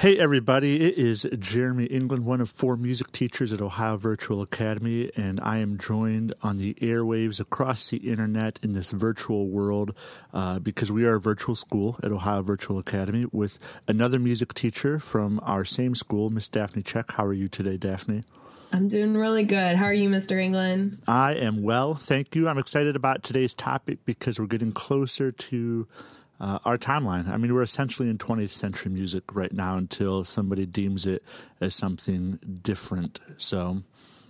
Hey, everybody. It is Jeremy England, one of four music teachers at Ohio Virtual Academy, and I am joined on the airwaves across the internet in this virtual world uh, because we are a virtual school at Ohio Virtual Academy with another music teacher from our same school, Miss Daphne Check. How are you today, Daphne? I'm doing really good. How are you, Mr. England? I am well, thank you. I'm excited about today's topic because we're getting closer to uh, our timeline. I mean, we're essentially in 20th century music right now until somebody deems it as something different. So,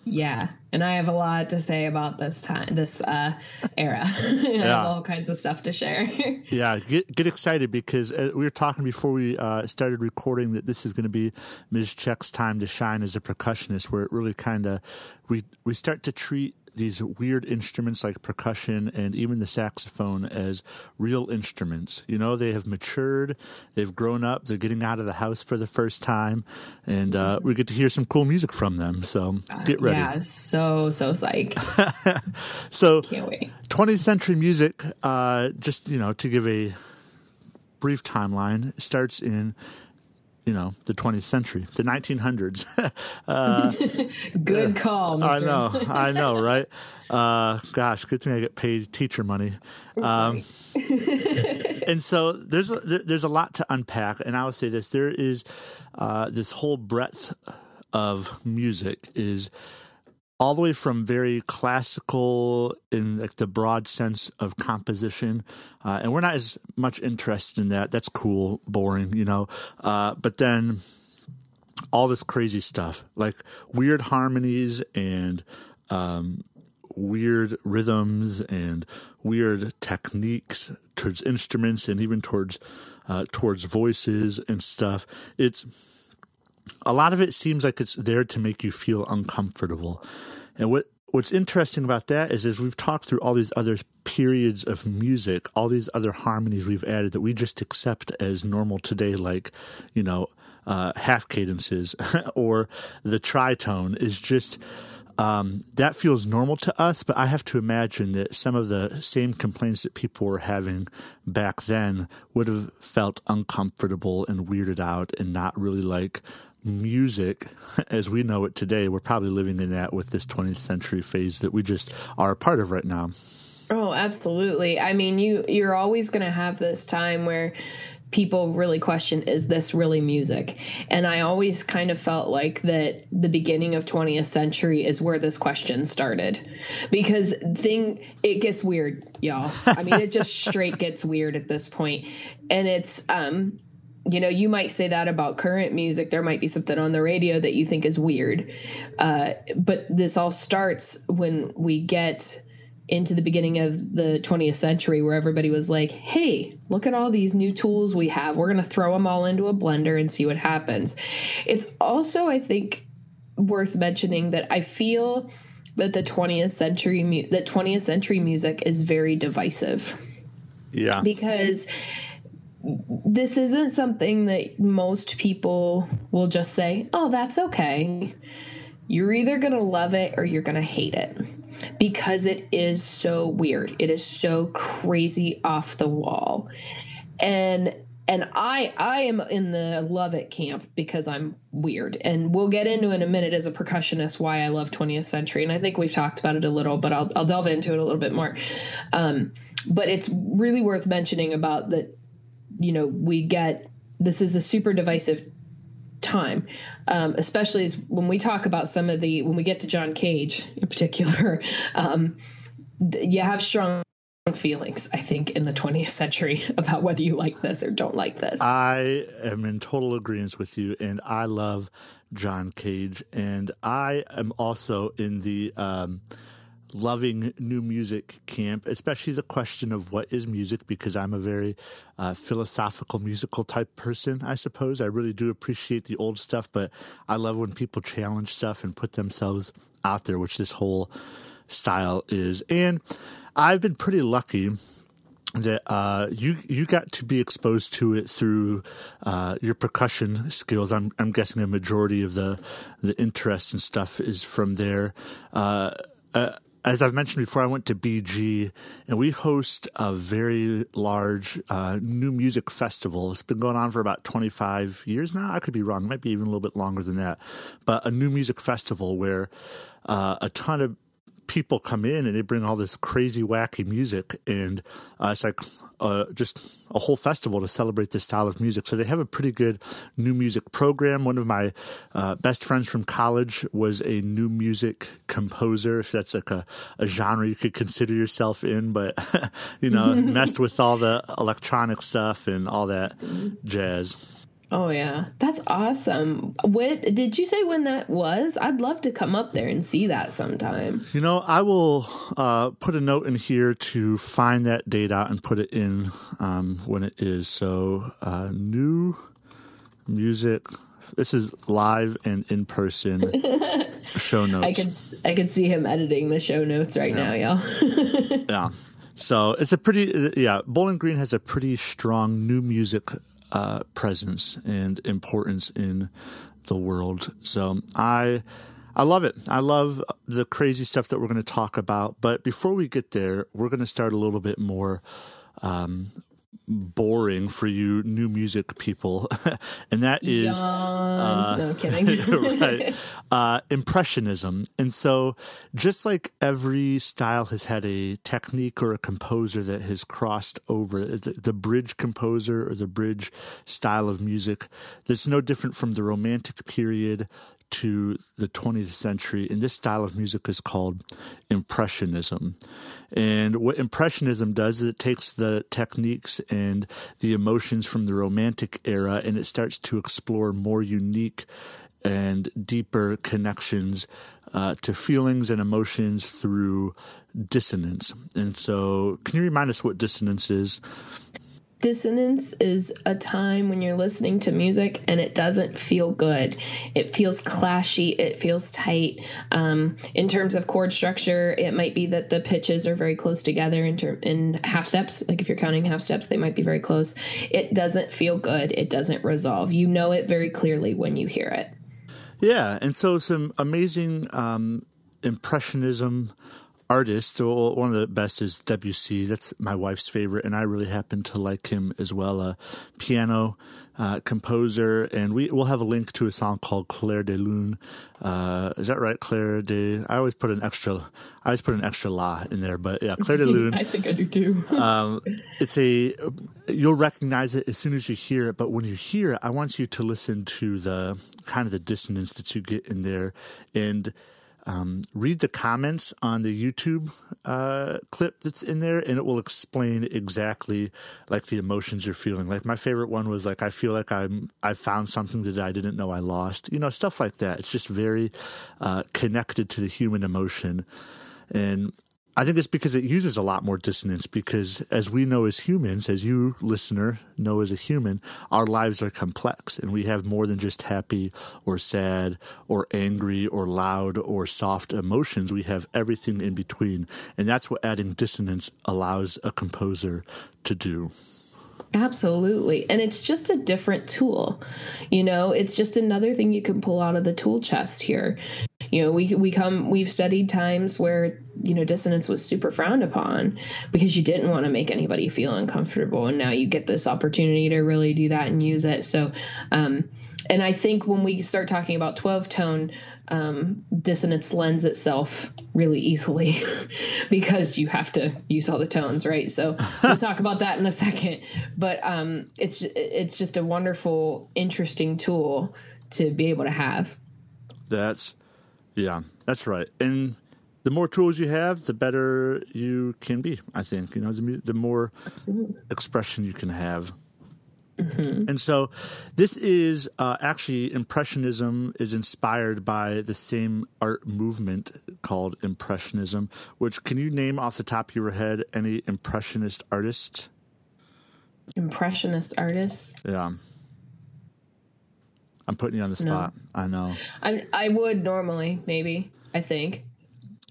yeah, and I have a lot to say about this time, this uh, era. Yeah. have all kinds of stuff to share. yeah, get get excited because uh, we were talking before we uh, started recording that this is going to be Ms. Check's time to shine as a percussionist, where it really kind of we we start to treat these weird instruments like percussion and even the saxophone as real instruments. You know, they have matured, they've grown up, they're getting out of the house for the first time, and uh, we get to hear some cool music from them. So get ready. Yeah, so, so psyched. so, can't wait. 20th century music, uh, just, you know, to give a brief timeline, starts in you know the 20th century the 1900s uh, good call Mr. i know i know right? Uh, gosh good thing i get paid teacher money. Um, and so there's a, there's a lot to unpack and i will say this there is uh, this whole breadth of music is all the way from very classical in like the broad sense of composition, uh, and we're not as much interested in that. That's cool, boring, you know. Uh, but then all this crazy stuff, like weird harmonies and um, weird rhythms and weird techniques towards instruments and even towards uh, towards voices and stuff. It's a lot of it seems like it's there to make you feel uncomfortable. And what what's interesting about that is as we've talked through all these other periods of music, all these other harmonies we've added that we just accept as normal today, like, you know, uh, half cadences or the tritone is just um, that feels normal to us, but I have to imagine that some of the same complaints that people were having back then would have felt uncomfortable and weirded out and not really like music as we know it today. We're probably living in that with this 20th century phase that we just are a part of right now. Oh, absolutely. I mean, you you're always going to have this time where people really question is this really music and i always kind of felt like that the beginning of 20th century is where this question started because thing it gets weird y'all i mean it just straight gets weird at this point and it's um you know you might say that about current music there might be something on the radio that you think is weird uh, but this all starts when we get into the beginning of the 20th century where everybody was like, hey, look at all these new tools we have. We're going to throw them all into a blender and see what happens. It's also, I think, worth mentioning that I feel that the 20th century mu- that 20th century music is very divisive. Yeah. Because this isn't something that most people will just say, "Oh, that's okay." You're either going to love it or you're going to hate it because it is so weird. It is so crazy off the wall. And and I I am in the love it camp because I'm weird. And we'll get into in a minute as a percussionist why I love 20th century. And I think we've talked about it a little, but I'll I'll delve into it a little bit more. Um, but it's really worth mentioning about that. You know, we get this is a super divisive time, um, especially as when we talk about some of the when we get to John Cage in particular. Um, you have strong feelings, I think, in the 20th century about whether you like this or don't like this. I am in total agreement with you, and I love John Cage, and I am also in the. Um, loving new music camp, especially the question of what is music, because I'm a very uh, philosophical, musical type person, I suppose. I really do appreciate the old stuff, but I love when people challenge stuff and put themselves out there, which this whole style is. And I've been pretty lucky that uh, you you got to be exposed to it through uh, your percussion skills. I'm I'm guessing a majority of the the interest and stuff is from there. Uh, uh as I've mentioned before, I went to BG, and we host a very large uh, new music festival. It's been going on for about 25 years now. I could be wrong; it might be even a little bit longer than that. But a new music festival where uh, a ton of people come in and they bring all this crazy, wacky music, and uh, it's like uh, just a whole festival to celebrate this style of music. So they have a pretty good new music program. One of my uh, best friends from college was a new music composer, if that's like a, a genre you could consider yourself in, but you know, messed with all the electronic stuff and all that jazz. Oh yeah, that's awesome. What did you say when that was? I'd love to come up there and see that sometime. You know, I will uh, put a note in here to find that date out and put it in um, when it is. So, uh, new music. This is live and in person show notes. I can I can see him editing the show notes right yeah. now, y'all. yeah. So it's a pretty yeah. Bowling Green has a pretty strong new music uh, presence and importance in the world. So I I love it. I love the crazy stuff that we're going to talk about. But before we get there, we're going to start a little bit more um, boring for you new music people, and that is uh, no kidding, right? Uh, impressionism. And so, just like every style has had a technique or a composer that has crossed over, the, the bridge composer or the bridge style of music, that's no different from the Romantic period to the 20th century, and this style of music is called Impressionism. And what Impressionism does is it takes the techniques and the emotions from the Romantic era and it starts to explore more unique and deeper connections uh, to feelings and emotions through dissonance. And so, can you remind us what dissonance is? Dissonance is a time when you're listening to music and it doesn't feel good. It feels clashy. It feels tight. Um, in terms of chord structure, it might be that the pitches are very close together in, ter- in half steps. Like if you're counting half steps, they might be very close. It doesn't feel good. It doesn't resolve. You know it very clearly when you hear it. Yeah. And so some amazing um, impressionism artist. One of the best is Debussy. That's my wife's favorite, and I really happen to like him as well. A piano uh, composer, and we will have a link to a song called "Clair de Lune." Uh, is that right, Claire de? I always put an extra. I always put an extra la in there, but yeah, Claire de Lune. I think I do too. um, it's a. You'll recognize it as soon as you hear it, but when you hear it, I want you to listen to the kind of the dissonance that you get in there, and um, read the comments on the YouTube uh, clip that's in there, and it will explain exactly like the emotions you're feeling. Like my favorite one was like I feel like I'm I found something that I didn't know I lost. You know, stuff like that. It's just very uh, connected to the human emotion, and I think it's because it uses a lot more dissonance because as we know as humans, as you listener know as a human, our lives are complex and we have more than just happy or sad or angry or loud or soft emotions. We have everything in between. And that's what adding dissonance allows a composer to do. Absolutely. And it's just a different tool. You know, it's just another thing you can pull out of the tool chest here. You know, we we come we've studied times where, you know, dissonance was super frowned upon because you didn't want to make anybody feel uncomfortable and now you get this opportunity to really do that and use it. So, um and I think when we start talking about 12 tone, um, dissonance lends itself really easily because you have to use all the tones, right? So we'll talk about that in a second. But um, it's it's just a wonderful, interesting tool to be able to have. That's yeah, that's right. And the more tools you have, the better you can be. I think you know the, the more Absolutely. expression you can have. Mm-hmm. And so, this is uh, actually Impressionism is inspired by the same art movement called Impressionism. Which can you name off the top of your head any Impressionist artists? Impressionist artists? Yeah. I'm putting you on the spot. No. I know. I I would normally, maybe. I think.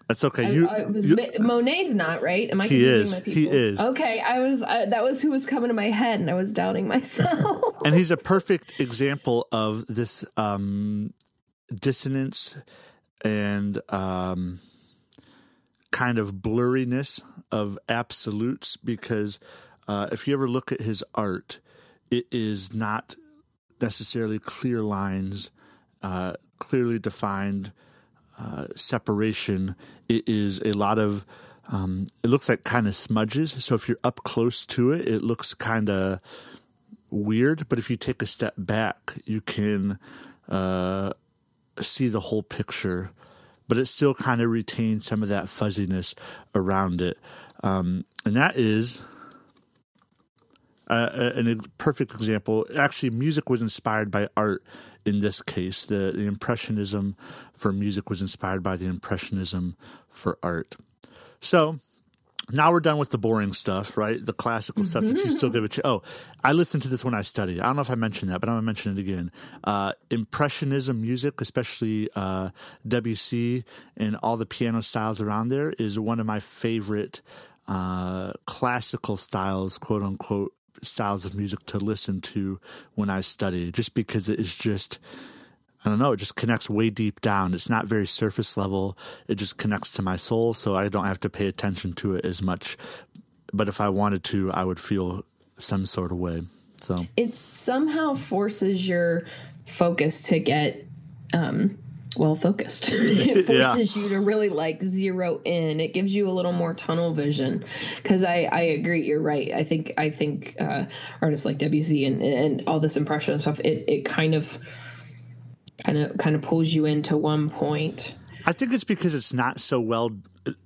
That's okay. You, I, I was, you, Monet's not right. Am I? He is. He is. Okay, I was. That was who was coming to my head, and I was doubting myself. and he's a perfect example of this um, dissonance and um, kind of blurriness of absolutes because uh, if you ever look at his art, it is not necessarily clear lines, uh, clearly defined uh, separation. It is a lot of, um, it looks like kind of smudges. So if you're up close to it, it looks kind of weird. But if you take a step back, you can uh, see the whole picture. But it still kind of retains some of that fuzziness around it. Um, and that is uh, a, a perfect example. Actually, music was inspired by art in this case. The, the Impressionism for music was inspired by the Impressionism for art. So now we're done with the boring stuff, right? The classical stuff that you still give it. Oh, I listened to this when I studied. I don't know if I mentioned that, but I'm gonna mention it again. Uh, Impressionism music, especially uh, Debussy and all the piano styles around there, is one of my favorite uh, classical styles, quote unquote, styles of music to listen to when I study, just because it is just. I don't know, it just connects way deep down. It's not very surface level. It just connects to my soul, so I don't have to pay attention to it as much. But if I wanted to, I would feel some sort of way. So it somehow forces your focus to get um well focused. it forces yeah. you to really like zero in. It gives you a little more tunnel vision. Because I I agree, you're right. I think I think uh, artists like Debussy and and all this impression stuff. It it kind of kind of kind of pulls you into one point. I think it's because it's not so well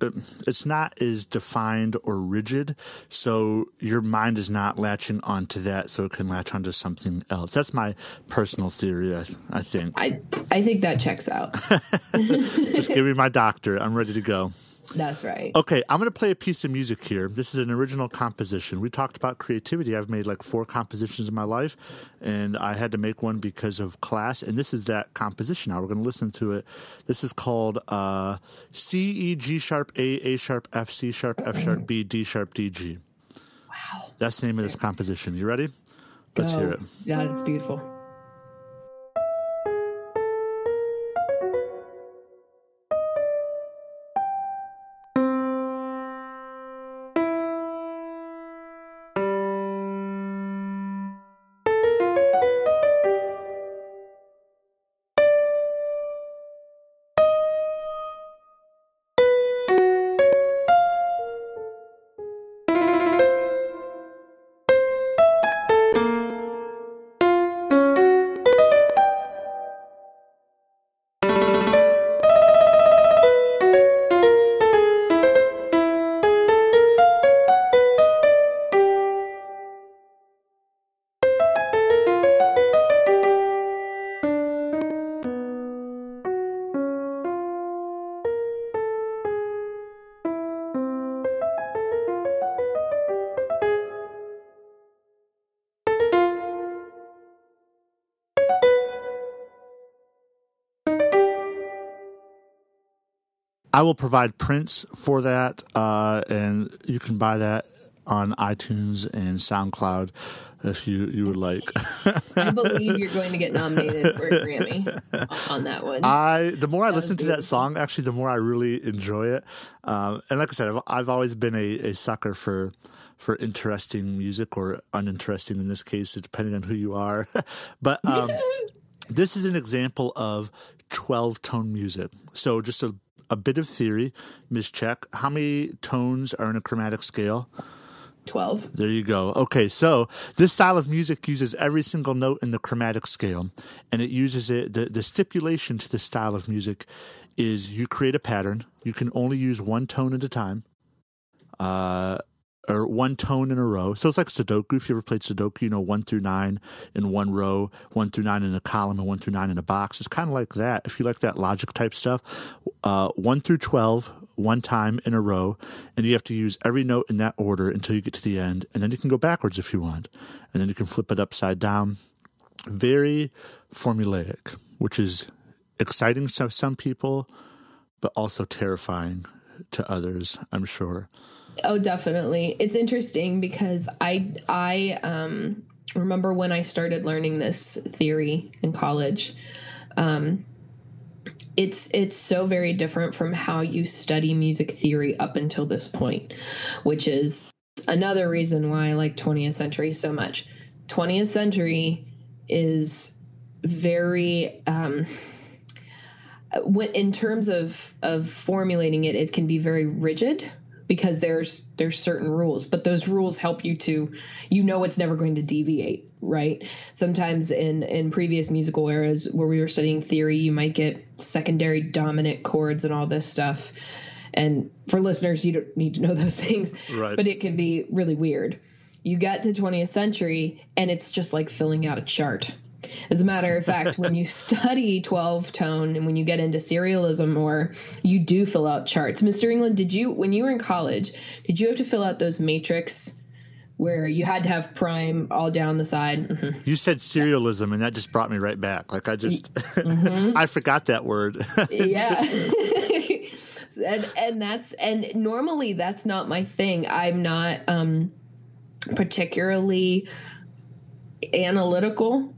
Um, it's not as defined or rigid, so your mind is not latching onto that, so it can latch onto something else. That's my personal theory. I, I think. I I think that checks out. Just give me my doctor. I'm ready to go. That's right. Okay, I'm going to play a piece of music here. This is an original composition. We talked about creativity. I've made like four compositions in my life, and I had to make one because of class. And this is that composition. Now we're going to listen to it. This is called uh, C E G sharp A A sharp F C sharp F sharp B D sharp D G. Wow. That's the name of this composition. You ready? Let's Go. hear it. Yeah, it's beautiful. I will provide prints for that, uh, and you can buy that on iTunes and SoundCloud if you, you would like. I believe you're going to get nominated for a Grammy on that one. I the more I listen to that song, actually, the more I really enjoy it. Um, and like I said, I've, I've always been a, a sucker for for interesting music or uninteresting in this case, depending on who you are. but um, this is an example of 12 tone music. So just a a bit of theory, Ms. Check. How many tones are in a chromatic scale? 12. There you go. Okay, so this style of music uses every single note in the chromatic scale, and it uses it. The, the stipulation to this style of music is you create a pattern. You can only use one tone at a time. Uh, or one tone in a row. So it's like Sudoku. If you ever played Sudoku, you know, one through nine in one row, one through nine in a column, and one through nine in a box. It's kind of like that. If you like that logic type stuff, uh, one through 12, one time in a row, and you have to use every note in that order until you get to the end. And then you can go backwards if you want. And then you can flip it upside down. Very formulaic, which is exciting to some people, but also terrifying to others, I'm sure. Oh, definitely. It's interesting because I I um, remember when I started learning this theory in college. Um, it's it's so very different from how you study music theory up until this point, which is another reason why I like 20th century so much. 20th century is very um, in terms of of formulating it, it can be very rigid because there's there's certain rules but those rules help you to you know it's never going to deviate right? Sometimes in in previous musical eras where we were studying theory you might get secondary dominant chords and all this stuff. And for listeners you don't need to know those things right. but it can be really weird. You get to 20th century and it's just like filling out a chart as a matter of fact, when you study 12 tone and when you get into serialism or you do fill out charts, Mr. England, did you, when you were in college, did you have to fill out those matrix where you had to have prime all down the side? Mm-hmm. You said serialism and that just brought me right back. Like I just, mm-hmm. I forgot that word. yeah. and, and that's, and normally that's not my thing. I'm not, um, particularly analytical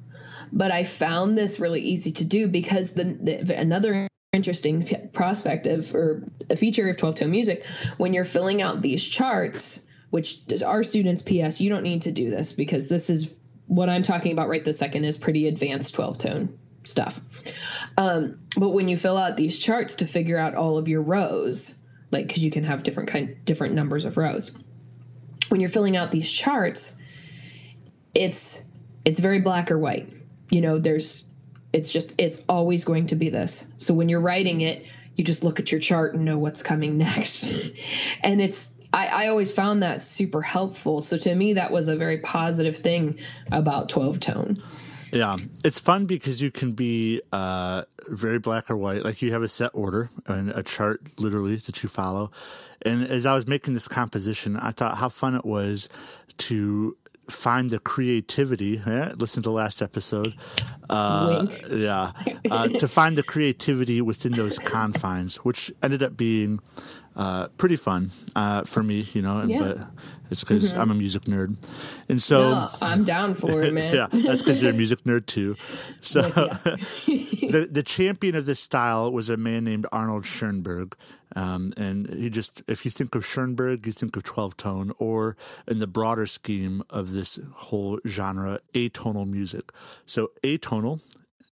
but I found this really easy to do because the, the another interesting prospect of or a feature of 12 tone music when you're filling out these charts which our students ps you don't need to do this because this is what i'm talking about right this second is pretty advanced 12 tone stuff. Um, but when you fill out these charts to figure out all of your rows like because you can have different kind different numbers of rows when you're filling out these charts it's it's very black or white you know, there's it's just it's always going to be this. So when you're writing it, you just look at your chart and know what's coming next. and it's I, I always found that super helpful. So to me, that was a very positive thing about 12 tone. Yeah, it's fun because you can be uh, very black or white. Like you have a set order and a chart, literally that you follow. And as I was making this composition, I thought how fun it was to find the creativity. Listen to last episode. Uh, yeah, uh, to find the creativity within those confines, which ended up being uh, pretty fun uh, for me. You know, yeah. but it's because mm-hmm. I'm a music nerd, and so no, I'm down for it, man. yeah, that's because you're a music nerd too. So the the champion of this style was a man named Arnold Schoenberg, um, and he just if you think of Schoenberg, you think of twelve tone, or in the broader scheme of this whole genre, atonal music. So atonal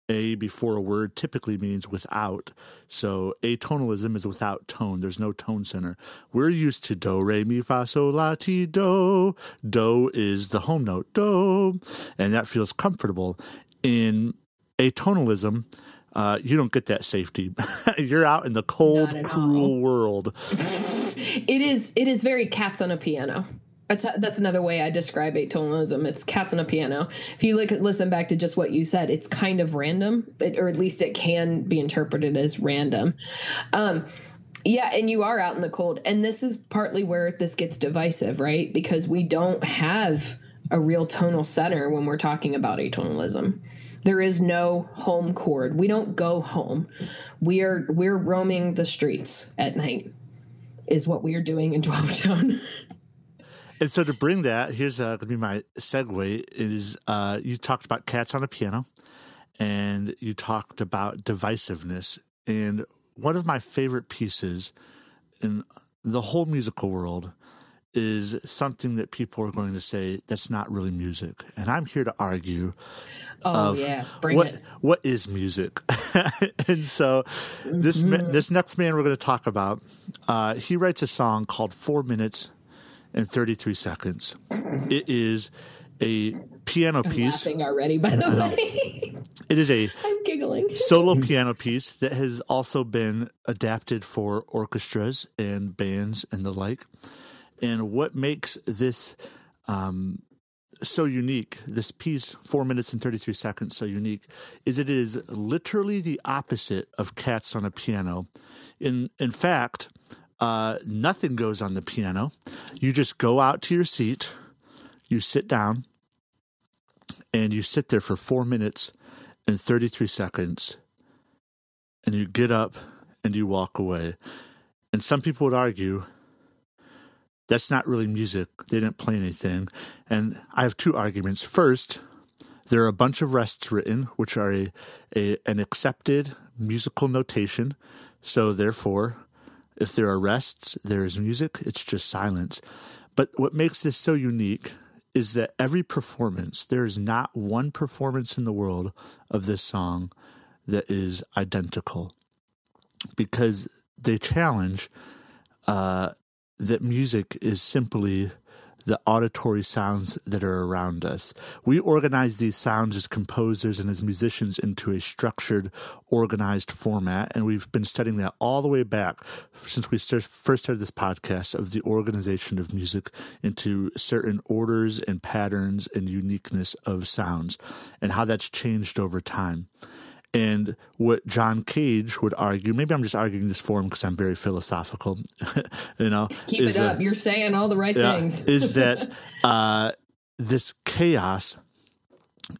a before a word typically means without. So atonalism is without tone. There's no tone center. We're used to do, re, mi, fa, sol, la, ti, do. Do is the home note, do. And that feels comfortable. In atonalism, uh, you don't get that safety. You're out in the cold, cruel all. world. It is. It is very cats on a piano. That's that's another way I describe atonalism. It's cats on a piano. If you look listen back to just what you said, it's kind of random, or at least it can be interpreted as random. Um, yeah, and you are out in the cold, and this is partly where this gets divisive, right? Because we don't have a real tonal center when we're talking about atonalism. There is no home chord. We don't go home. We are we're roaming the streets at night. Is what we are doing in 12 tone. And so to bring that, here's uh, to be my segue. Is uh, you talked about cats on a piano, and you talked about divisiveness. And one of my favorite pieces in the whole musical world is something that people are going to say that's not really music. And I'm here to argue. Oh yeah, Bring what it. what is music? and so mm-hmm. this this next man we're going to talk about, uh, he writes a song called Four Minutes and 33 seconds. It is a piano I'm piece. Laughing already, by the way. It is a I'm giggling. solo piano piece that has also been adapted for orchestras and bands and the like. And what makes this um, so unique, this piece, four minutes and 33 seconds, so unique, is it is literally the opposite of Cats on a Piano. In, in fact, uh, nothing goes on the piano. You just go out to your seat, you sit down, and you sit there for four minutes and 33 seconds, and you get up and you walk away. And some people would argue that's not really music. They didn't play anything. And I have two arguments. First, there are a bunch of rests written, which are a, a, an accepted musical notation. So, therefore, if there are rests, there is music, it's just silence. But what makes this so unique is that every performance, there is not one performance in the world of this song that is identical because they challenge uh, that music is simply the auditory sounds that are around us. We organize these sounds as composers and as musicians into a structured, organized format, and we've been studying that all the way back since we first started this podcast of the organization of music into certain orders and patterns and uniqueness of sounds, and how that's changed over time. And what John Cage would argue, maybe I'm just arguing this for him because I'm very philosophical, you know. Keep it up. You're saying all the right yeah, things. is that uh, this chaos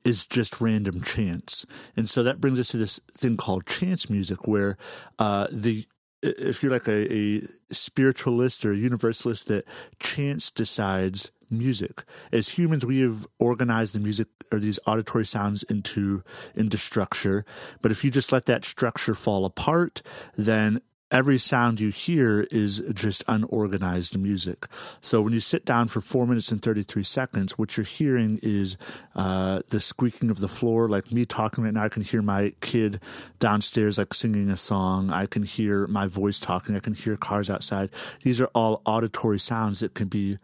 is just random chance. And so that brings us to this thing called chance music, where uh, the if you're like a, a spiritualist or a universalist, that chance decides music. As humans, we have organized the music or these auditory sounds into into structure. But if you just let that structure fall apart, then every sound you hear is just unorganized music. So when you sit down for four minutes and 33 seconds, what you're hearing is uh, the squeaking of the floor. Like me talking right now, I can hear my kid downstairs, like singing a song. I can hear my voice talking. I can hear cars outside. These are all auditory sounds that can be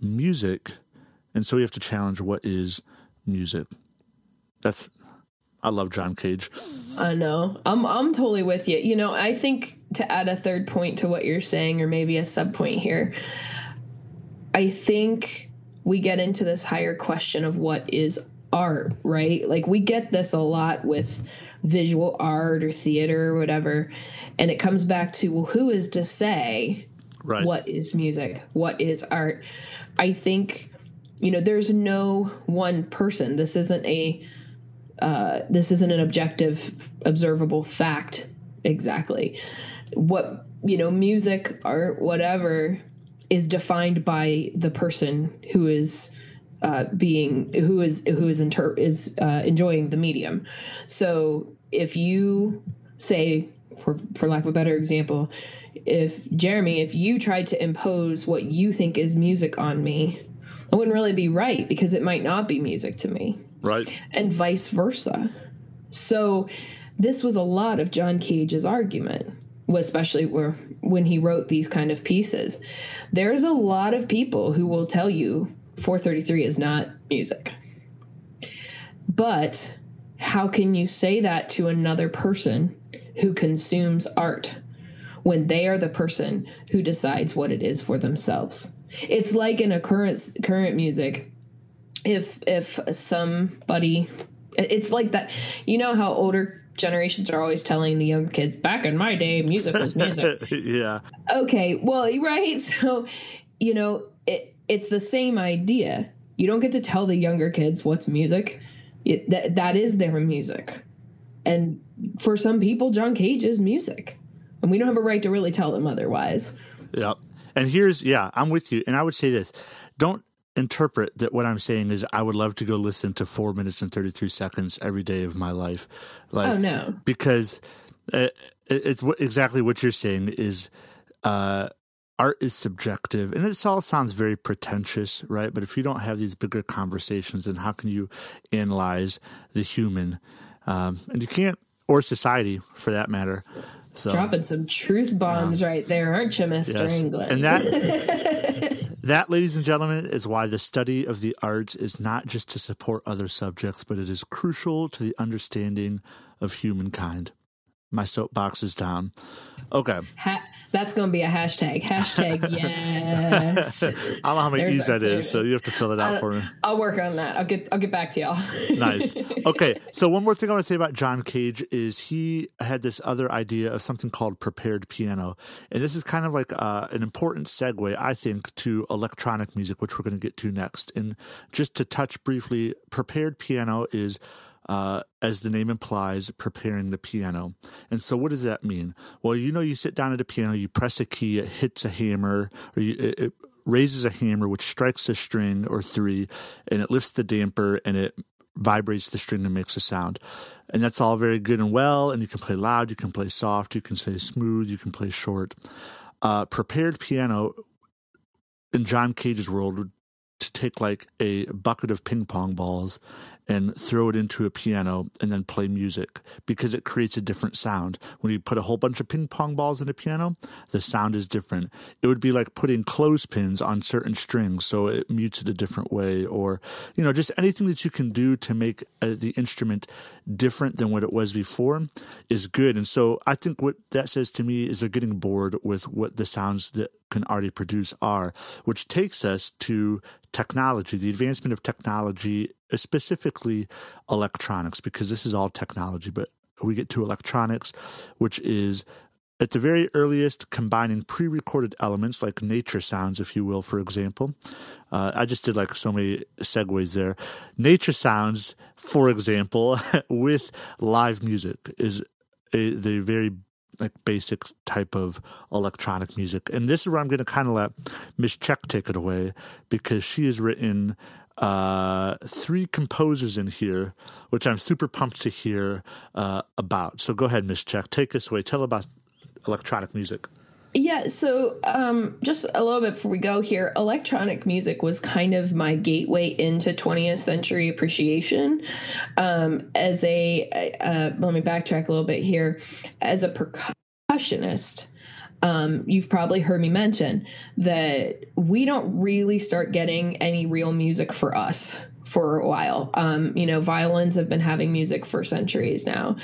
music, and so we have to challenge what is music. That's I love John Cage. I know. I'm I'm totally with you. You know, I think to add a third point to what you're saying, or maybe a sub point here, I think we get into this higher question of what is art, right? Like we get this a lot with visual art or theater or whatever. And it comes back to well, who is to say right. what is music? What is art? I think, you know, there's no one person. This isn't a uh, this isn't an objective, observable fact exactly. What you know, music, art, whatever, is defined by the person who is uh, being who is who is inter- is uh, enjoying the medium. So if you say, for for lack of a better example, if Jeremy, if you tried to impose what you think is music on me, I wouldn't really be right because it might not be music to me. Right. And vice versa. So this was a lot of John Cage's argument, especially where when he wrote these kind of pieces. There's a lot of people who will tell you 433 is not music. But how can you say that to another person who consumes art? When they are the person who decides what it is for themselves. It's like in a current current music. If if somebody it's like that you know how older generations are always telling the younger kids back in my day music was music. yeah. Okay, well, right. So, you know, it it's the same idea. You don't get to tell the younger kids what's music. It, that that is their music. And for some people John Cage is music and we don't have a right to really tell them otherwise. Yeah. And here's yeah, I'm with you. And I would say this: don't interpret that what I'm saying is I would love to go listen to four minutes and 33 seconds every day of my life. Like, oh no, because it, it's exactly what you're saying is. Uh, art is subjective and it all sounds very pretentious right but if you don't have these bigger conversations then how can you analyze the human um, and you can't or society for that matter so, Dropping some truth bombs right there, aren't you, Mr. Yes. England? And that, that, ladies and gentlemen, is why the study of the arts is not just to support other subjects, but it is crucial to the understanding of humankind. My soapbox is down. Okay. Ha- that's going to be a hashtag. Hashtag yes. I don't know how many There's e's that is, so you have to fill it out for me. I'll work on that. I'll get I'll get back to y'all. nice. Okay. So one more thing I want to say about John Cage is he had this other idea of something called prepared piano, and this is kind of like uh, an important segue, I think, to electronic music, which we're going to get to next. And just to touch briefly, prepared piano is uh, as the name implies, preparing the piano. And so, what does that mean? Well, you know, you sit down at a piano, you press a key, it hits a hammer, or you, it, it raises a hammer, which strikes a string or three, and it lifts the damper and it vibrates the string and makes a sound. And that's all very good and well. And you can play loud, you can play soft, you can play smooth, you can play short. Uh, prepared piano in John Cage's world would to take like a bucket of ping pong balls and throw it into a piano and then play music because it creates a different sound. When you put a whole bunch of ping pong balls in a piano, the sound is different. It would be like putting clothespins on certain strings so it mutes it a different way or you know just anything that you can do to make uh, the instrument different than what it was before is good. And so I think what that says to me is they're getting bored with what the sounds that can already produce are, which takes us to technology, the advancement of technology specifically electronics, because this is all technology, but we get to electronics, which is at the very earliest combining pre-recorded elements like nature sounds if you will for example uh, i just did like so many segues there nature sounds for example with live music is a, the very like basic type of electronic music and this is where i'm going to kind of let miss check take it away because she has written uh, three composers in here, which I'm super pumped to hear uh, about. So go ahead, Miss Check, take us away. Tell about electronic music. Yeah, so um, just a little bit before we go here, electronic music was kind of my gateway into 20th century appreciation. Um, as a, uh, let me backtrack a little bit here. As a percussionist, um, you've probably heard me mention that we don't really start getting any real music for us for a while. Um, you know, violins have been having music for centuries now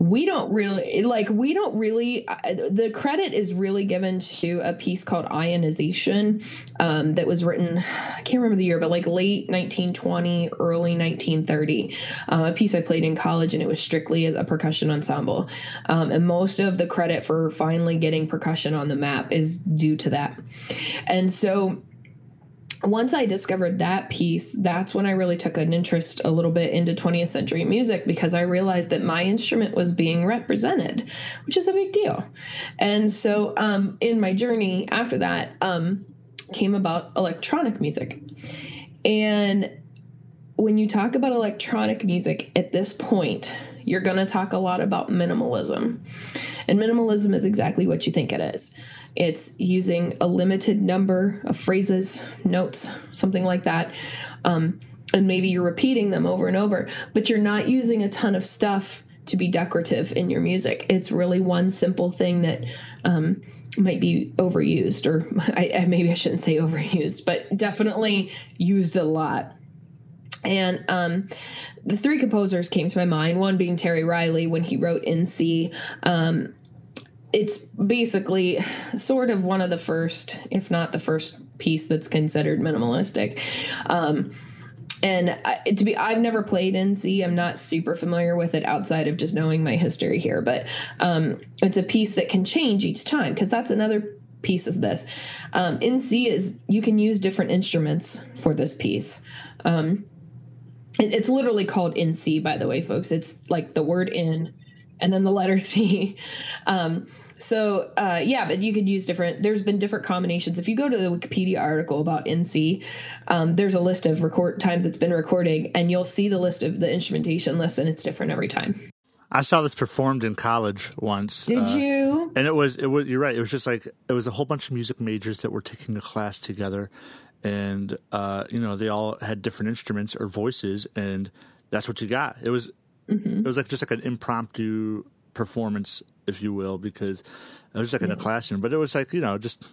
we don't really like we don't really the credit is really given to a piece called ionization um, that was written i can't remember the year but like late 1920 early 1930 um, a piece i played in college and it was strictly a percussion ensemble. Um, and most of the credit for finally getting percussion on the map is due to that. And so once I discovered that piece, that's when I really took an interest a little bit into 20th century music because I realized that my instrument was being represented, which is a big deal. And so, um, in my journey after that, um, came about electronic music. And when you talk about electronic music at this point, you're going to talk a lot about minimalism. And minimalism is exactly what you think it is. It's using a limited number of phrases, notes, something like that. Um, and maybe you're repeating them over and over, but you're not using a ton of stuff to be decorative in your music. It's really one simple thing that um, might be overused, or I, maybe I shouldn't say overused, but definitely used a lot. And um, the three composers came to my mind. One being Terry Riley when he wrote in C. Um, it's basically sort of one of the first, if not the first piece that's considered minimalistic. Um, and I, to be, I've never played In C. I'm not super familiar with it outside of just knowing my history here. But um, it's a piece that can change each time because that's another piece of this. Um, in C is you can use different instruments for this piece. Um, it, it's literally called In C, by the way, folks. It's like the word in and then the letter C. Um, so uh, yeah, but you could use different. There's been different combinations. If you go to the Wikipedia article about In C, um, there's a list of record times it's been recording, and you'll see the list of the instrumentation list, and it's different every time. I saw this performed in college once. Did uh, you? And it was it was you're right. It was just like it was a whole bunch of music majors that were taking a class together, and uh, you know they all had different instruments or voices, and that's what you got. It was mm-hmm. it was like just like an impromptu performance if you will, because it was like in a classroom, but it was like, you know, just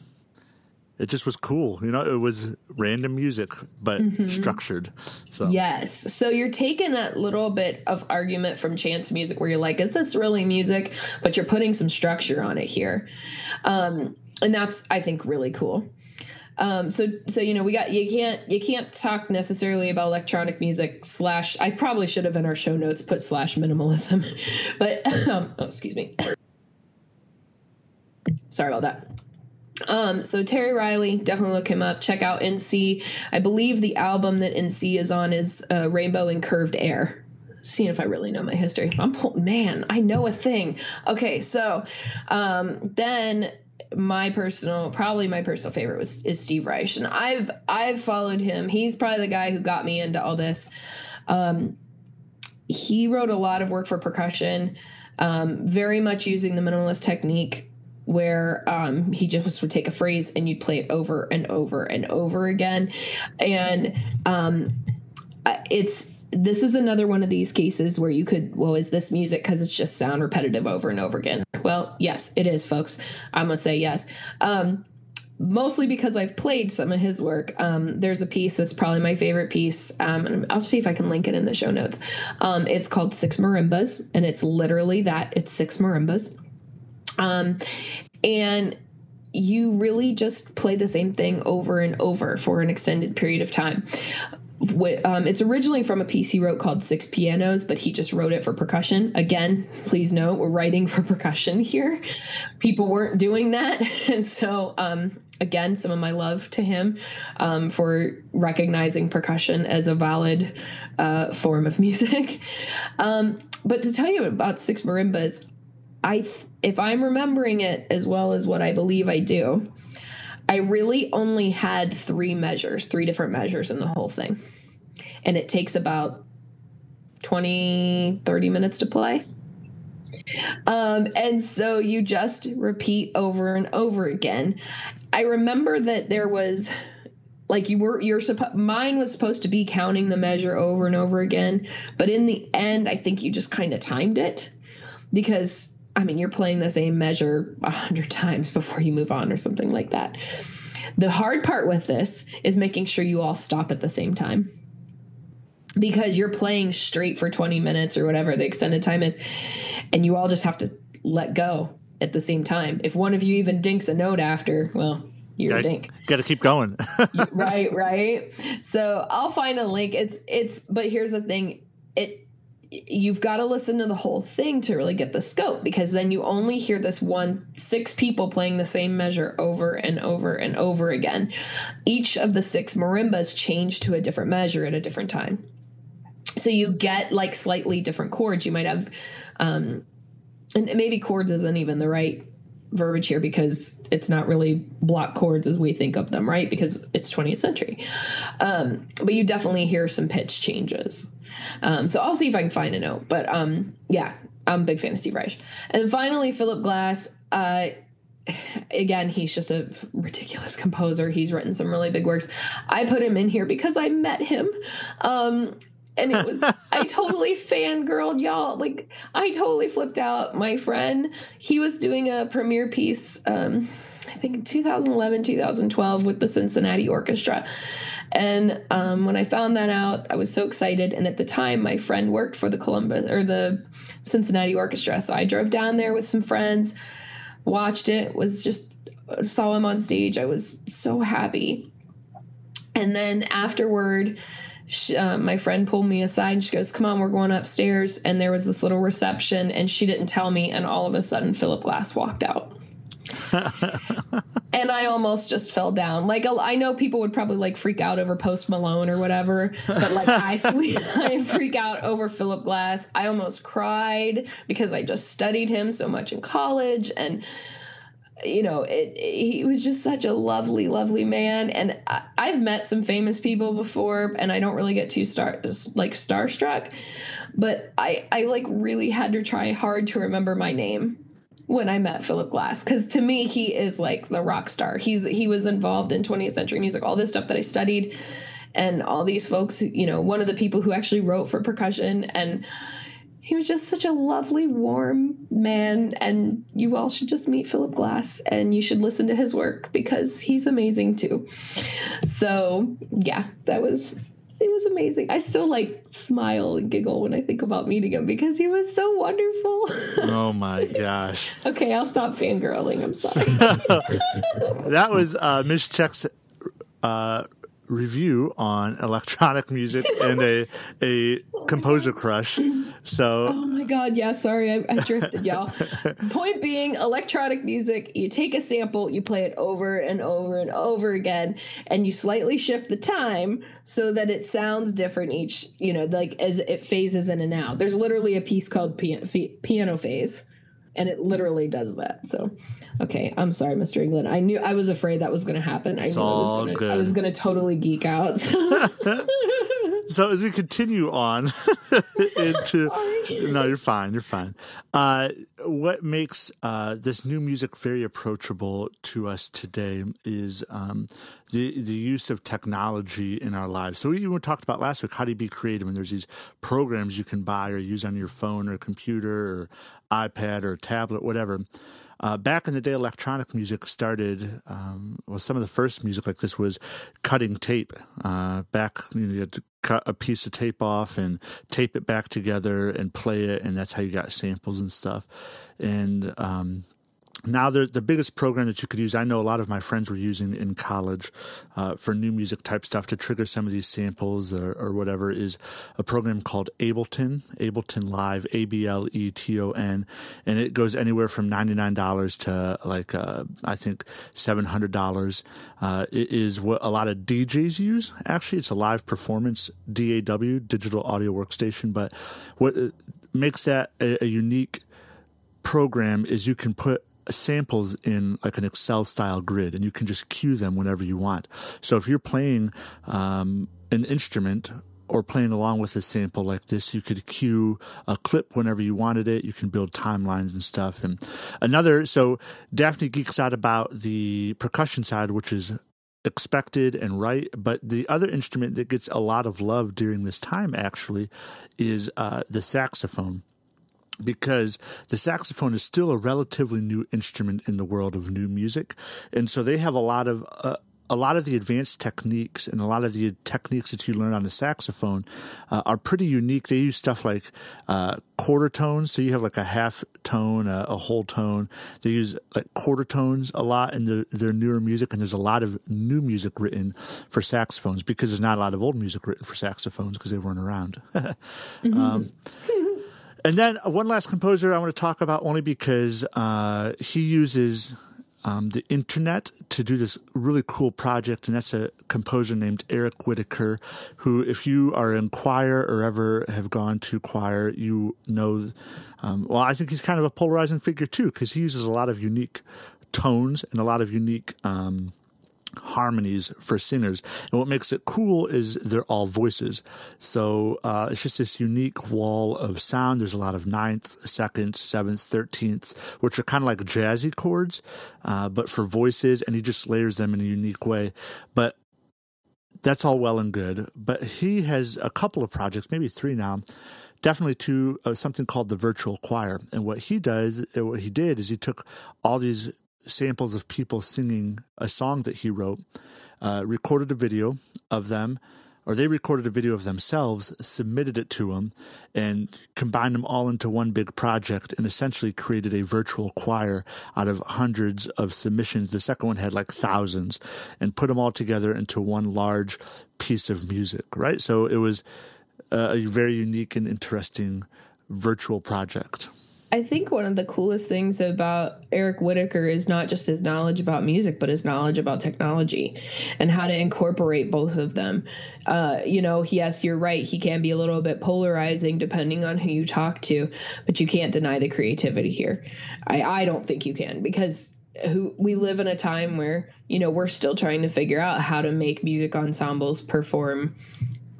it just was cool. You know, it was random music, but mm-hmm. structured. So yes, so you're taking that little bit of argument from chance music, where you're like, "Is this really music?" But you're putting some structure on it here, um, and that's I think really cool. Um, so so you know we got you can't you can't talk necessarily about electronic music slash I probably should have in our show notes put slash minimalism, but um, oh, excuse me. Sorry about that. Um, so Terry Riley, definitely look him up. Check out In C. I believe the album that In C is on is uh, Rainbow in Curved Air. Seeing if I really know my history. I'm man, I know a thing. Okay, so um, then my personal, probably my personal favorite was is Steve Reich, and I've I've followed him. He's probably the guy who got me into all this. Um, he wrote a lot of work for percussion, um, very much using the minimalist technique where um, he just would take a phrase and you'd play it over and over and over again. And um, it's this is another one of these cases where you could, well, is this music because it's just sound repetitive over and over again? Well, yes, it is, folks. I'm gonna say yes. Um, mostly because I've played some of his work. Um, there's a piece that's probably my favorite piece, um, and I'll see if I can link it in the show notes. Um, it's called Six Marimbas, and it's literally that. It's six marimbas. Um, and you really just play the same thing over and over for an extended period of time. Um, it's originally from a piece he wrote called Six Pianos, but he just wrote it for percussion. Again, please note we're writing for percussion here. People weren't doing that. And so, um, again, some of my love to him um, for recognizing percussion as a valid uh, form of music. Um, but to tell you about Six Marimbas, I, if I'm remembering it as well as what I believe I do, I really only had three measures, three different measures in the whole thing. And it takes about 20, 30 minutes to play. Um, and so you just repeat over and over again. I remember that there was like you were you're supposed mine was supposed to be counting the measure over and over again but in the end i think you just kind of timed it because I mean, you're playing the same measure a hundred times before you move on or something like that. The hard part with this is making sure you all stop at the same time because you're playing straight for 20 minutes or whatever the extended time is, and you all just have to let go at the same time. If one of you even dinks a note after, well, you're gotta, a dink. Got to keep going. right, right. So I'll find a link. It's it's. But here's the thing. It you've got to listen to the whole thing to really get the scope because then you only hear this one six people playing the same measure over and over and over again. Each of the six marimbas change to a different measure at a different time. So you get like slightly different chords. You might have um and maybe chords isn't even the right verbiage here because it's not really block chords as we think of them right? Because it's 20th century. Um but you definitely hear some pitch changes um, so I'll see if I can find a note. But um, yeah, I'm a big fan of Steve Reich. And finally, Philip Glass. Uh, again, he's just a ridiculous composer. He's written some really big works. I put him in here because I met him. Um, and it was I totally fangirled y'all. Like I totally flipped out. My friend, he was doing a premiere piece, um, I think 2011, 2012 with the Cincinnati Orchestra. And um, when I found that out, I was so excited. And at the time, my friend worked for the Columbus or the Cincinnati Orchestra. So I drove down there with some friends, watched it, was just saw him on stage. I was so happy. And then afterward, she, uh, my friend pulled me aside and she goes, Come on, we're going upstairs. And there was this little reception, and she didn't tell me. And all of a sudden, Philip Glass walked out. and I almost just fell down. Like I know people would probably like freak out over Post Malone or whatever, but like I, I freak out over Philip Glass. I almost cried because I just studied him so much in college and you know, it, it, he was just such a lovely, lovely man. And I, have met some famous people before, and I don't really get too star like starstruck, but I, I like really had to try hard to remember my name when I met Philip Glass because to me he is like the rock star. He's he was involved in 20th century music, all this stuff that I studied, and all these folks. You know, one of the people who actually wrote for percussion, and he was just such a lovely, warm man. And you all should just meet Philip Glass, and you should listen to his work because he's amazing too. So yeah, that was it was amazing. I still like smile and giggle when I think about meeting him because he was so wonderful. oh my gosh. okay, I'll stop fangirling. I'm sorry. that was uh, Miss Check's uh, review on electronic music and a a composer crush. So Oh my god, yeah, sorry, I, I drifted, y'all. Point being, electronic music, you take a sample, you play it over and over and over again, and you slightly shift the time so that it sounds different each, you know, like as it phases in and out. There's literally a piece called piano, piano phase and it literally does that. So, okay, I'm sorry, Mr. England. I knew I was afraid that was going to happen. I it's knew I was, gonna, I was gonna totally geek out. so as we continue on into no you're fine you're fine uh, what makes uh, this new music very approachable to us today is um, the the use of technology in our lives so we even talked about last week how do you be creative and there's these programs you can buy or use on your phone or computer or ipad or tablet whatever uh, back in the day, electronic music started. Um, well, some of the first music like this was cutting tape. Uh, back, you, know, you had to cut a piece of tape off and tape it back together and play it, and that's how you got samples and stuff. And um, now the the biggest program that you could use i know a lot of my friends were using in college uh, for new music type stuff to trigger some of these samples or, or, whatever is a program called ableton ableton live a-b-l-e-t-o-n and it goes anywhere from $99 to like uh, i think $700 uh, it is what a lot of djs use. Actually it's a live performance daw digital audio workstation. But what uh, makes that a, a unique program is you can put samples in like an Excel style grid, and you can just cue them whenever you want. So if you're playing um, an instrument or playing along with a sample like this, you could cue a clip whenever you wanted it. You can build timelines and stuff. And another, so Daphne geeks out about the percussion side, which is expected and right. But the other instrument that gets a lot of love during this time actually is uh, the saxophone because the saxophone is still a relatively new instrument in the world of new music, and so they have a lot of uh, a lot of the advanced techniques and a lot of the techniques that you learn on the saxophone uh, are pretty unique. They use stuff like uh, quarter tones, so you have like a half tone, a, a, whole tone. They use like quarter tones a lot in their, their newer music, and there's a lot of new music written for saxophones because there's not a lot of old music written for saxophones because they weren't around. mm-hmm. um, and then one last composer I want to talk about only because uh, he uses um, the internet to do this really cool project, and that's a composer named Eric Whitacre, who, if you are in choir or ever have gone to choir, you know. Um, well, I think he's kind of a polarizing figure too, because he uses a lot of unique tones and a lot of unique. Um, harmonies for singers. And what makes it cool is they're all voices. So uh, it's just this unique wall of sound. There's a lot of ninths, seconds, sevenths, thirteenths, which are kind of like jazzy chords, uh, but for voices, and he just layers them in a unique way. But that's all well and good. But he has a couple of projects, maybe three now definitely to uh, something called the virtual choir. And what he does, uh, what he did is he took all these samples of people singing a song that he wrote, uh, recorded a video of them, or they recorded a video of themselves, submitted it to him, and combined them all into one big project and essentially created a virtual choir out of hundreds of submissions. The second one had like thousands and put them all together into one large piece of music, right? So it was a very unique and interesting virtual project. I think one of the coolest things about Eric Whitacre is not just his knowledge about music, but his knowledge about technology and how to incorporate both of them. Uh, you know, yes, you're right. He can be a little bit polarizing depending on who you talk to, but you can't deny the creativity here. I, I don't think you can because who we live in a time where you know we're still trying to figure out how to make music ensembles perform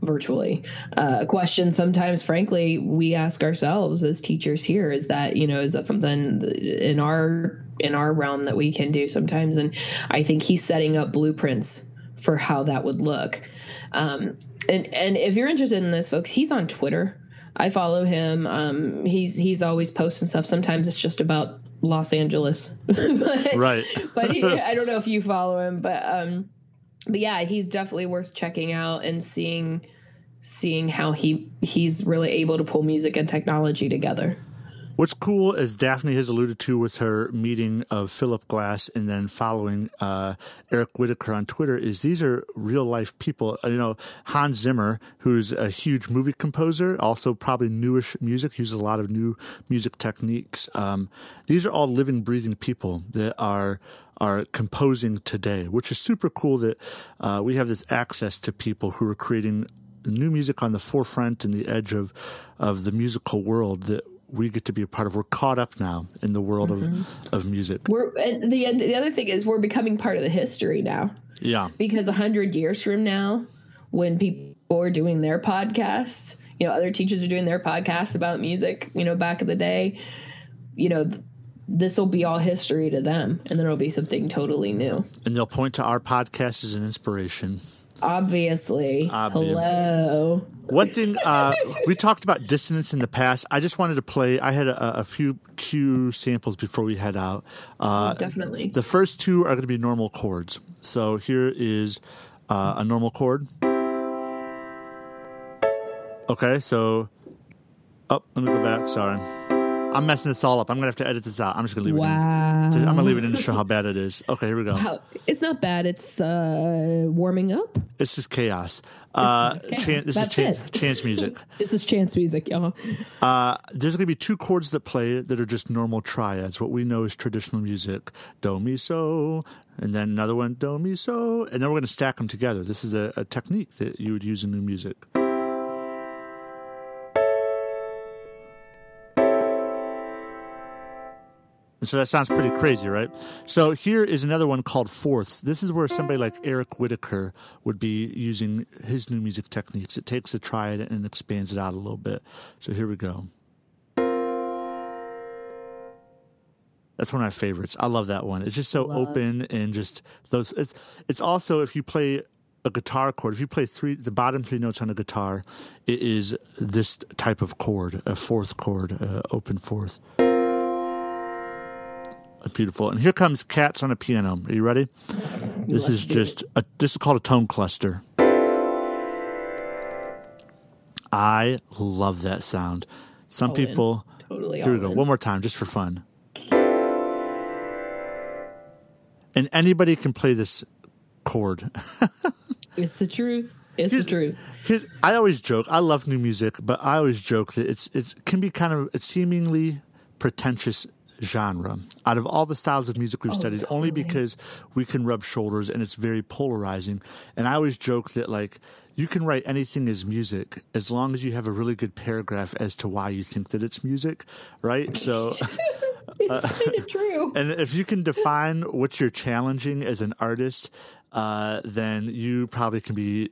virtually. Uh, a question sometimes, frankly, we ask ourselves as teachers here is that you know is that something in our in our realm that we can do sometimes? And I think he's setting up blueprints for how that would look. Um, and and if you're interested in this, folks, he's on Twitter. I follow him. Um, he's he's always posting stuff. Sometimes it's just about Los Angeles, but, right? but he, I don't know if you follow him, but um, but yeah, he's definitely worth checking out and seeing seeing how he he's really able to pull music and technology together. What's cool, as Daphne has alluded to with her meeting of Philip Glass and then following uh, Eric Whitacre on Twitter, is these are real life people. Uh, you know, Hans Zimmer, who's a huge movie composer, also probably newish music, uses a lot of new music techniques. Um, these are all living, breathing people that are are composing today, which is super cool that uh, we have this access to people who are creating new music on the forefront and the edge of of the musical world that we get to be a part of. We're caught up now in the world mm-hmm. of, of music. We're and the the other thing is we're becoming part of the history now. Yeah, because a hundred years from now, when people are doing their podcasts. You know, other teachers are doing their podcasts about music, you know, back in the day. You know, this will be all history to them, and then it'll be something totally new. And they'll point to our podcast as an inspiration. Obviously. Obvious. Hello. One thing uh, we talked about dissonance in the past. I just wanted to play. I had a, a few cue samples before we head out. Uh, Definitely. the first two are going to be normal chords. So here is uh, a normal chord. Okay, so oh, let me go back. Sorry, I'm messing this all up. I'm gonna have to edit this out. I'm just gonna leave it. In. Wow. I'm gonna leave it in to show how bad it is. Okay, here we go. How, it's not bad. It's uh, warming up. This is chaos. Uh, It's chaos. chan- this That's is chan- it. chance music. This is chance music, y'all. Uh, there's going to be two chords that play that are just normal triads, what we know is traditional music. Do, mi, so, and then another one, do, mi, so, and then we're going to stack them together. This is a, a technique that you would use in new music. And so that sounds pretty crazy, right? So here is another one called fourths. This is where somebody like Eric Whitacre would be using his new music techniques. It takes a triad and expands it out a little bit. So here we go. That's one of my favorites. I love that one. It's just so Love. open and just those. It's it's also if you play a guitar chord, if you play three the bottom three notes on a guitar, it is this type of chord, a fourth chord, uh, open fourth. Beautiful. And here comes Cats on a Piano. Are you ready? This is just a, this is called a tone cluster. I love that sound. Some All in. people. Totally. Here we go. in. One more time, just for fun. And anybody can play this chord. It's the truth. It's the truth. Here's, I always joke. I love new music, but I always joke that it's it's can be kind of a seemingly pretentious genre. Out of all the styles of music we've studied, only because we can rub shoulders and it's very polarizing. And I always joke that like you can write anything as music as long as you have a really good paragraph as to why you think that it's music, right? So. It's kind of true. And if you can define what you're challenging as an artist, uh, then you probably can be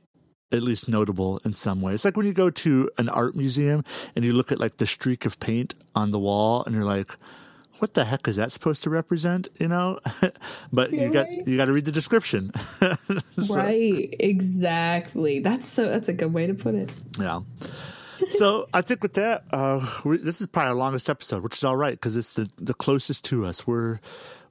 at least notable in some way. It's like when you go to an art museum and you look at like the streak of paint on the wall and you're like, what the heck is that supposed to represent? You know, but you got Right. you got to read the description. So, right. Exactly. That's so. That's a good way to put it. Yeah. So I think with that, uh, we, this is probably our longest episode, which is all right because it's the, the closest to us. We're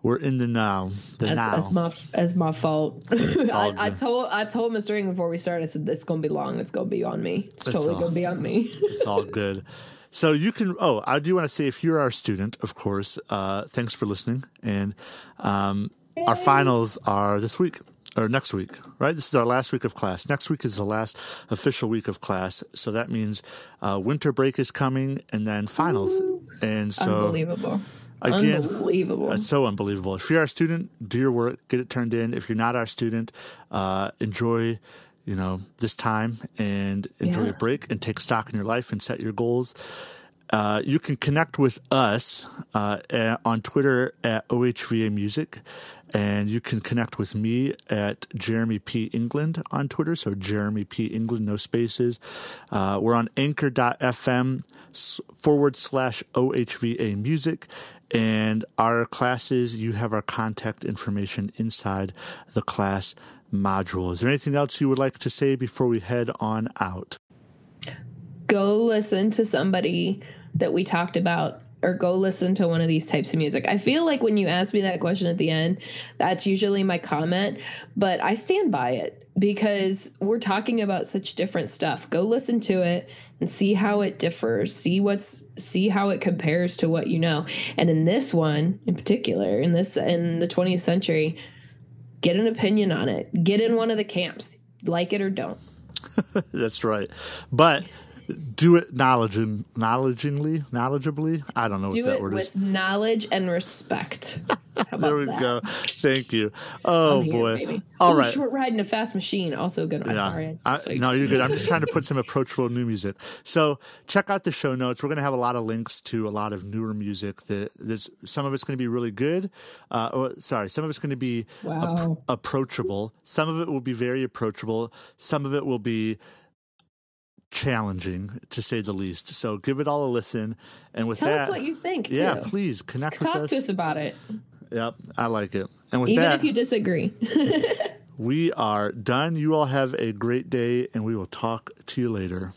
we're in the now, the As, now. as my as my fault. I, I told I told Mr. Ring before we started. I said it's gonna be long. It's gonna be on me. It's totally all. gonna be on me. It's all good. So you can. Oh, I do want to say if you're our student, of course, uh, thanks for listening. And um, our finals are this week or next week, right? This is our last week of class. Next week is the last official week of class. So that means uh, winter break is coming, and then finals. And so Unbelievable. again, Unbelievable. it's so unbelievable. If you're our student, do your work, get it turned in. If you're not our student, uh, enjoy, you know, this time and enjoy Yeah. a break and take stock in your life and set your goals. Uh, you can connect with us uh, at, on Twitter at OHVA Music, and you can connect with me at Jeremy P. England on Twitter. So Jeremy P. England, no spaces. Uh, we're on anchor.fm forward slash OHVA Music. And our classes, you have our contact information inside the class module. Is there anything else you would like to say before we head on out? go listen to somebody that we talked about or go listen to one of these types of music. I feel like when you ask me that question at the end, that's usually my comment, but I stand by it because we're talking about such different stuff. Go listen to it and see how it differs, see what's see how it compares to what you know. And in this one in particular, in this in the 20th century, get an opinion on it. Get in one of the camps. Like it or don't. That's right. But do it knowledge knowledgeably, knowledgeably. I don't know Do what that it word with is. knowledge and respect. There we that? go. Thank you. Oh here, boy. baby. All Ooh, right. Short ride in a fast machine. Also good. I'm Yeah. sorry. I, So- no, you're good. I'm just trying to put some approachable new music. So check out the show notes. We're going to have a lot of links to a lot of newer music. That there's some of it's going to be really good. Uh, or, sorry, some of it's going to be Wow. approachable. Some of it will be very approachable. Some of it will be challenging to say the least. So give it all a listen. And with Tell that, us what you think. yeah, too. please connect Talk with us. to us about it, Yep, I like it. And with even that, if you disagree. we are done. You all have a great day, and we will talk to you later.